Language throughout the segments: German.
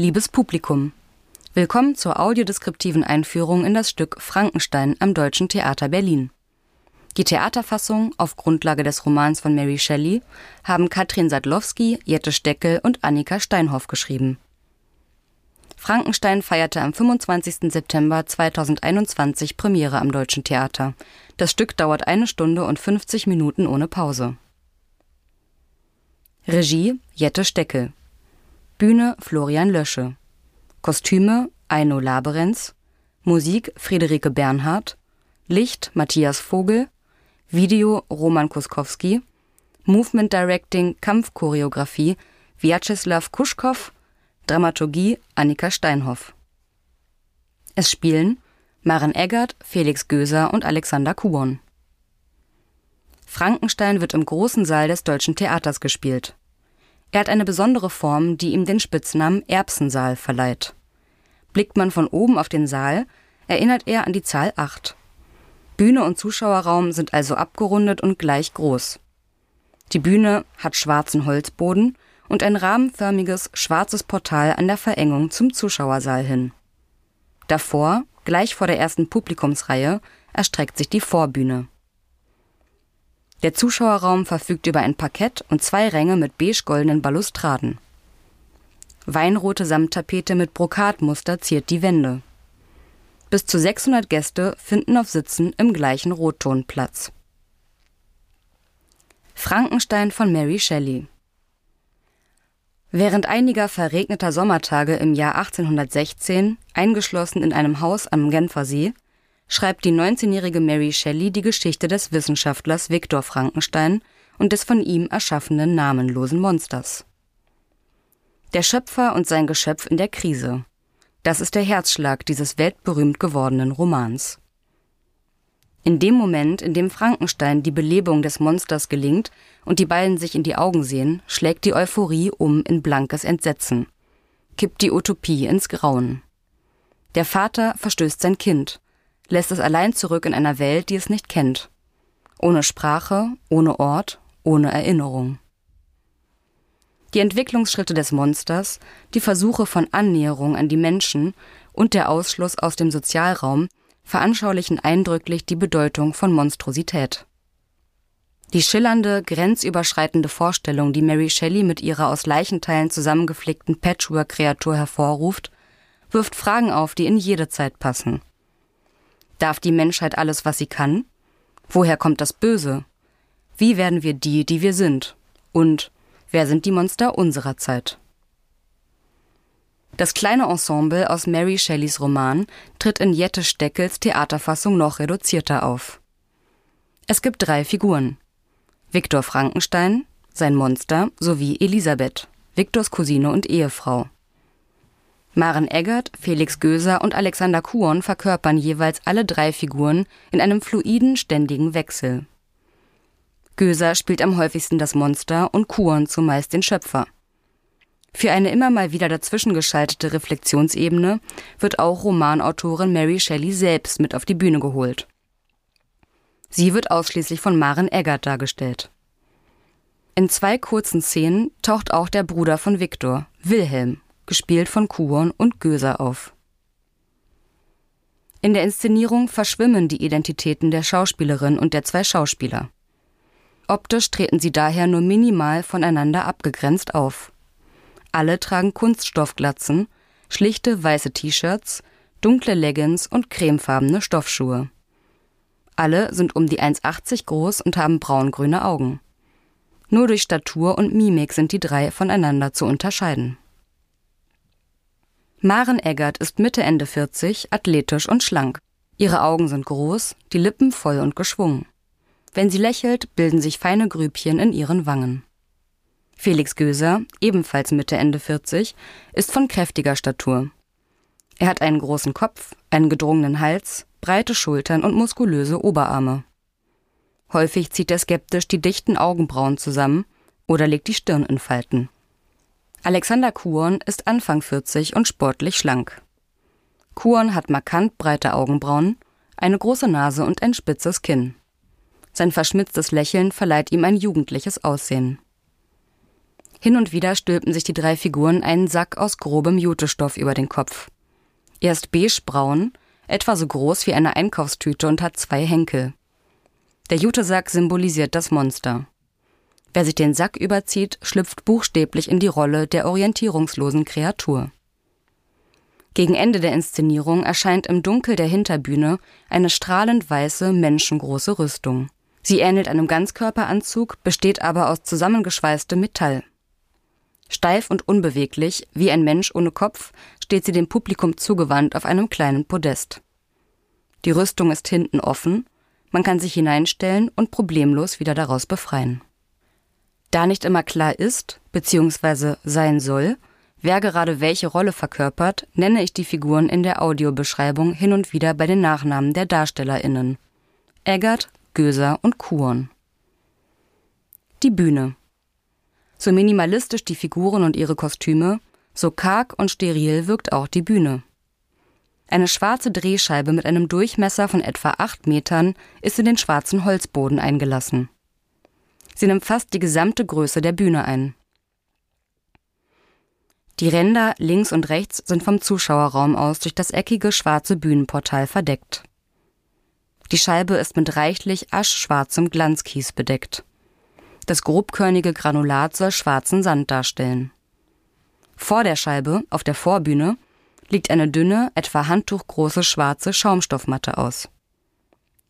Liebes Publikum, willkommen zur audiodeskriptiven Einführung in das Stück Frankenstein am Deutschen Theater Berlin. Die Theaterfassung auf Grundlage des Romans von Mary Shelley haben Katrin Sadlowski, Jette Steckel und Annika Steinhoff geschrieben. Frankenstein feierte am 25. September 2021 Premiere am Deutschen Theater. Das Stück dauert eine Stunde und 50 Minuten ohne Pause. Regie Jette Steckel. Bühne Florian Lösche. Kostüme Eino Laberenz. Musik Friederike Bernhardt. Licht Matthias Vogel. Video Roman Kuskowski, Movement Directing Kampfchoreografie Vyacheslav Kuschkow, Dramaturgie Annika Steinhoff. Es spielen Maren Eggert, Felix Göser und Alexander Kuon. Frankenstein wird im großen Saal des Deutschen Theaters gespielt. Er hat eine besondere Form, die ihm den Spitznamen Erbsensaal verleiht. Blickt man von oben auf den Saal, erinnert er an die Zahl 8. Bühne und Zuschauerraum sind also abgerundet und gleich groß. Die Bühne hat schwarzen Holzboden und ein rahmenförmiges schwarzes Portal an der Verengung zum Zuschauersaal hin. Davor, gleich vor der ersten Publikumsreihe, erstreckt sich die Vorbühne. Der Zuschauerraum verfügt über ein Parkett und zwei Ränge mit beige-goldenen Balustraden. Weinrote Samttapete mit Brokatmuster ziert die Wände. Bis zu 600 Gäste finden auf Sitzen im gleichen Rotton Platz. Frankenstein von Mary Shelley Während einiger verregneter Sommertage im Jahr 1816, eingeschlossen in einem Haus am Genfersee, schreibt die 19-jährige Mary Shelley die Geschichte des Wissenschaftlers Viktor Frankenstein und des von ihm erschaffenen namenlosen Monsters. Der Schöpfer und sein Geschöpf in der Krise. Das ist der Herzschlag dieses weltberühmt gewordenen Romans. In dem Moment, in dem Frankenstein die Belebung des Monsters gelingt und die beiden sich in die Augen sehen, schlägt die Euphorie um in blankes Entsetzen, kippt die Utopie ins Grauen. Der Vater verstößt sein Kind, lässt es allein zurück in einer Welt, die es nicht kennt. Ohne Sprache, ohne Ort, ohne Erinnerung. Die Entwicklungsschritte des Monsters, die Versuche von Annäherung an die Menschen und der Ausschluss aus dem Sozialraum veranschaulichen eindrücklich die Bedeutung von Monstrosität. Die schillernde, grenzüberschreitende Vorstellung, die Mary Shelley mit ihrer aus Leichenteilen zusammengeflickten Patchwork-Kreatur hervorruft, wirft Fragen auf, die in jede Zeit passen. Darf die Menschheit alles, was sie kann? Woher kommt das Böse? Wie werden wir die, die wir sind? Und Wer sind die Monster unserer Zeit? Das kleine Ensemble aus Mary Shelleys Roman tritt in Jette Steckels Theaterfassung noch reduzierter auf. Es gibt drei Figuren. Viktor Frankenstein, sein Monster sowie Elisabeth, Viktors Cousine und Ehefrau. Maren Eggert, Felix Göser und Alexander Kuon verkörpern jeweils alle drei Figuren in einem fluiden, ständigen Wechsel. Göser spielt am häufigsten das Monster und Kuon zumeist den Schöpfer. Für eine immer mal wieder dazwischengeschaltete Reflexionsebene wird auch Romanautorin Mary Shelley selbst mit auf die Bühne geholt. Sie wird ausschließlich von Maren Eggert dargestellt. In zwei kurzen Szenen taucht auch der Bruder von Viktor, Wilhelm, gespielt von Kuon und Göser auf. In der Inszenierung verschwimmen die Identitäten der Schauspielerin und der zwei Schauspieler. Optisch treten sie daher nur minimal voneinander abgegrenzt auf. Alle tragen Kunststoffglatzen, schlichte weiße T-Shirts, dunkle Leggings und cremefarbene Stoffschuhe. Alle sind um die 1,80 groß und haben braungrüne Augen. Nur durch Statur und Mimik sind die drei voneinander zu unterscheiden. Maren Eggert ist Mitte Ende 40, athletisch und schlank. Ihre Augen sind groß, die Lippen voll und geschwungen. Wenn sie lächelt, bilden sich feine Grübchen in ihren Wangen. Felix Göser, ebenfalls Mitte Ende 40, ist von kräftiger Statur. Er hat einen großen Kopf, einen gedrungenen Hals, breite Schultern und muskulöse Oberarme. Häufig zieht er skeptisch die dichten Augenbrauen zusammen oder legt die Stirn in Falten. Alexander Kuon ist Anfang 40 und sportlich schlank. Kuon hat markant breite Augenbrauen, eine große Nase und ein spitzes Kinn. Sein verschmitztes Lächeln verleiht ihm ein jugendliches Aussehen. Hin und wieder stülpen sich die drei Figuren einen Sack aus grobem Jutestoff über den Kopf. Er ist beigebraun, etwa so groß wie eine Einkaufstüte und hat zwei Henkel. Der Jutesack symbolisiert das Monster. Wer sich den Sack überzieht, schlüpft buchstäblich in die Rolle der orientierungslosen Kreatur. Gegen Ende der Inszenierung erscheint im Dunkel der Hinterbühne eine strahlend weiße, menschengroße Rüstung. Sie ähnelt einem Ganzkörperanzug, besteht aber aus zusammengeschweißtem Metall. Steif und unbeweglich, wie ein Mensch ohne Kopf, steht sie dem Publikum zugewandt auf einem kleinen Podest. Die Rüstung ist hinten offen, man kann sich hineinstellen und problemlos wieder daraus befreien. Da nicht immer klar ist, bzw. sein soll, wer gerade welche Rolle verkörpert, nenne ich die Figuren in der Audiobeschreibung hin und wieder bei den Nachnamen der DarstellerInnen. Eggert, Göser und Kuhn. Die Bühne. So minimalistisch die Figuren und ihre Kostüme, so karg und steril wirkt auch die Bühne. Eine schwarze Drehscheibe mit einem Durchmesser von etwa acht Metern ist in den schwarzen Holzboden eingelassen. Sie nimmt fast die gesamte Größe der Bühne ein. Die Ränder links und rechts sind vom Zuschauerraum aus durch das eckige schwarze Bühnenportal verdeckt. Die Scheibe ist mit reichlich aschschwarzem Glanzkies bedeckt. Das grobkörnige Granulat soll schwarzen Sand darstellen. Vor der Scheibe, auf der Vorbühne, liegt eine dünne, etwa handtuchgroße schwarze Schaumstoffmatte aus.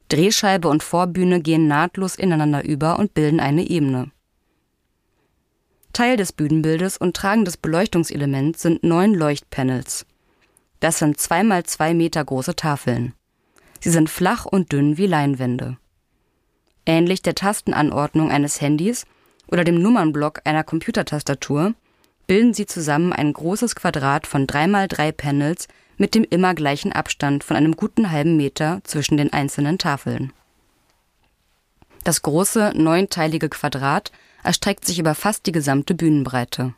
Drehscheibe und Vorbühne gehen nahtlos ineinander über und bilden eine Ebene. Teil des Bühnenbildes und tragendes Beleuchtungselement sind neun Leuchtpanels. Das sind zweimal zwei Meter große Tafeln. Sie sind flach und dünn wie Leinwände. Ähnlich der Tastenanordnung eines Handys oder dem Nummernblock einer Computertastatur bilden sie zusammen ein großes Quadrat von dreimal drei Panels mit dem immer gleichen Abstand von einem guten halben Meter zwischen den einzelnen Tafeln. Das große, neunteilige Quadrat erstreckt sich über fast die gesamte Bühnenbreite.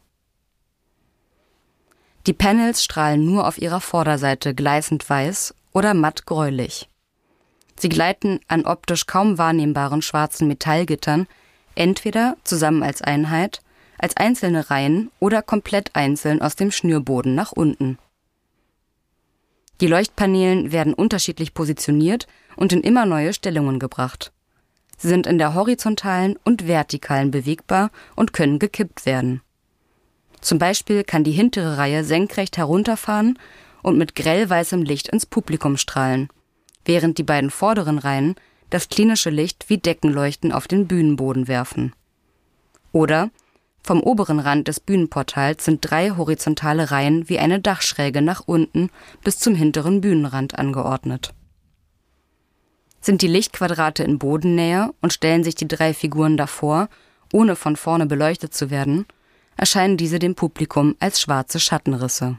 Die Panels strahlen nur auf ihrer Vorderseite gleißend weiß oder matt gräulich. Sie gleiten an optisch kaum wahrnehmbaren schwarzen Metallgittern entweder zusammen als Einheit, als einzelne Reihen oder komplett einzeln aus dem Schnürboden nach unten. Die Leuchtpaneelen werden unterschiedlich positioniert und in immer neue Stellungen gebracht. Sie sind in der horizontalen und vertikalen bewegbar und können gekippt werden. Zum Beispiel kann die hintere Reihe senkrecht herunterfahren und mit grellweißem Licht ins Publikum strahlen, während die beiden vorderen Reihen das klinische Licht wie Deckenleuchten auf den Bühnenboden werfen. Oder vom oberen Rand des Bühnenportals sind drei horizontale Reihen wie eine Dachschräge nach unten bis zum hinteren Bühnenrand angeordnet. Sind die Lichtquadrate in Bodennähe und stellen sich die drei Figuren davor, ohne von vorne beleuchtet zu werden, erscheinen diese dem Publikum als schwarze Schattenrisse.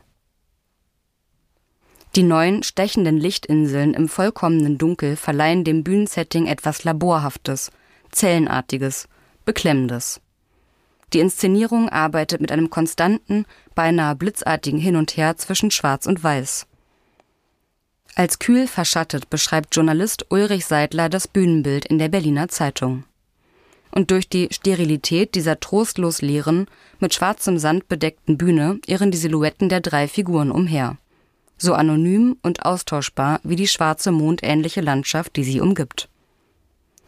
Die neuen stechenden Lichtinseln im vollkommenen Dunkel verleihen dem Bühnensetting etwas Laborhaftes, Zellenartiges, Beklemmendes. Die Inszenierung arbeitet mit einem konstanten, beinahe blitzartigen Hin und Her zwischen Schwarz und Weiß. Als kühl verschattet beschreibt Journalist Ulrich Seidler das Bühnenbild in der Berliner Zeitung. Und durch die Sterilität dieser trostlos leeren, mit schwarzem Sand bedeckten Bühne irren die Silhouetten der drei Figuren umher. So anonym und austauschbar wie die schwarze mondähnliche Landschaft, die sie umgibt.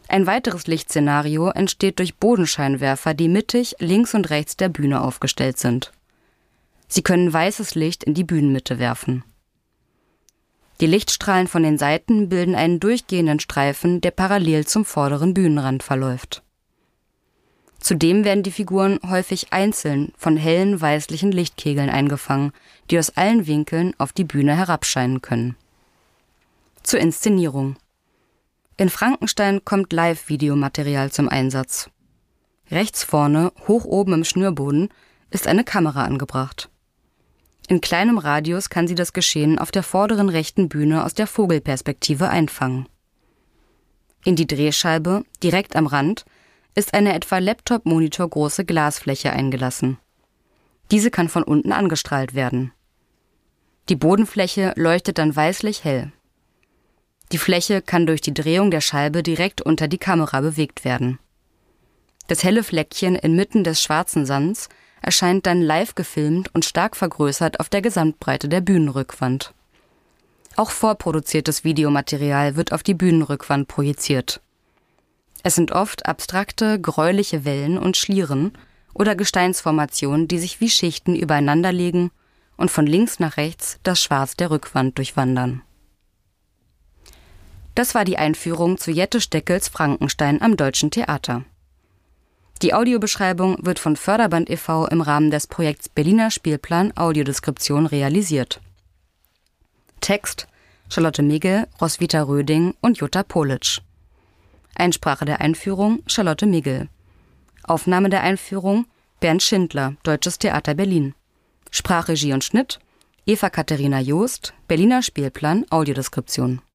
Ein weiteres Lichtszenario entsteht durch Bodenscheinwerfer, die mittig links und rechts der Bühne aufgestellt sind. Sie können weißes Licht in die Bühnenmitte werfen. Die Lichtstrahlen von den Seiten bilden einen durchgehenden Streifen, der parallel zum vorderen Bühnenrand verläuft. Zudem werden die Figuren häufig einzeln von hellen weißlichen Lichtkegeln eingefangen, die aus allen Winkeln auf die Bühne herabscheinen können. Zur Inszenierung. In Frankenstein kommt Live-Videomaterial zum Einsatz. Rechts vorne, hoch oben im Schnürboden, ist eine Kamera angebracht. In kleinem Radius kann sie das Geschehen auf der vorderen rechten Bühne aus der Vogelperspektive einfangen. In die Drehscheibe, direkt am Rand, ist eine etwa Laptop-Monitor große Glasfläche eingelassen. Diese kann von unten angestrahlt werden. Die Bodenfläche leuchtet dann weißlich hell. Die Fläche kann durch die Drehung der Scheibe direkt unter die Kamera bewegt werden. Das helle Fleckchen inmitten des schwarzen Sands erscheint dann live gefilmt und stark vergrößert auf der Gesamtbreite der Bühnenrückwand. Auch vorproduziertes Videomaterial wird auf die Bühnenrückwand projiziert. Es sind oft abstrakte, gräuliche Wellen und Schlieren oder Gesteinsformationen, die sich wie Schichten übereinanderlegen und von links nach rechts das Schwarz der Rückwand durchwandern. Das war die Einführung zu Jette Steckels Frankenstein am Deutschen Theater. Die Audiobeschreibung wird von Förderband e.V. im Rahmen des Projekts Berliner Spielplan Audiodeskription realisiert. Text Charlotte Migel, Roswitha Röding und Jutta Politsch. Einsprache der Einführung Charlotte Migel. Aufnahme der Einführung Bernd Schindler, Deutsches Theater Berlin. Sprachregie und Schnitt Eva Katharina Joost, Berliner Spielplan Audiodeskription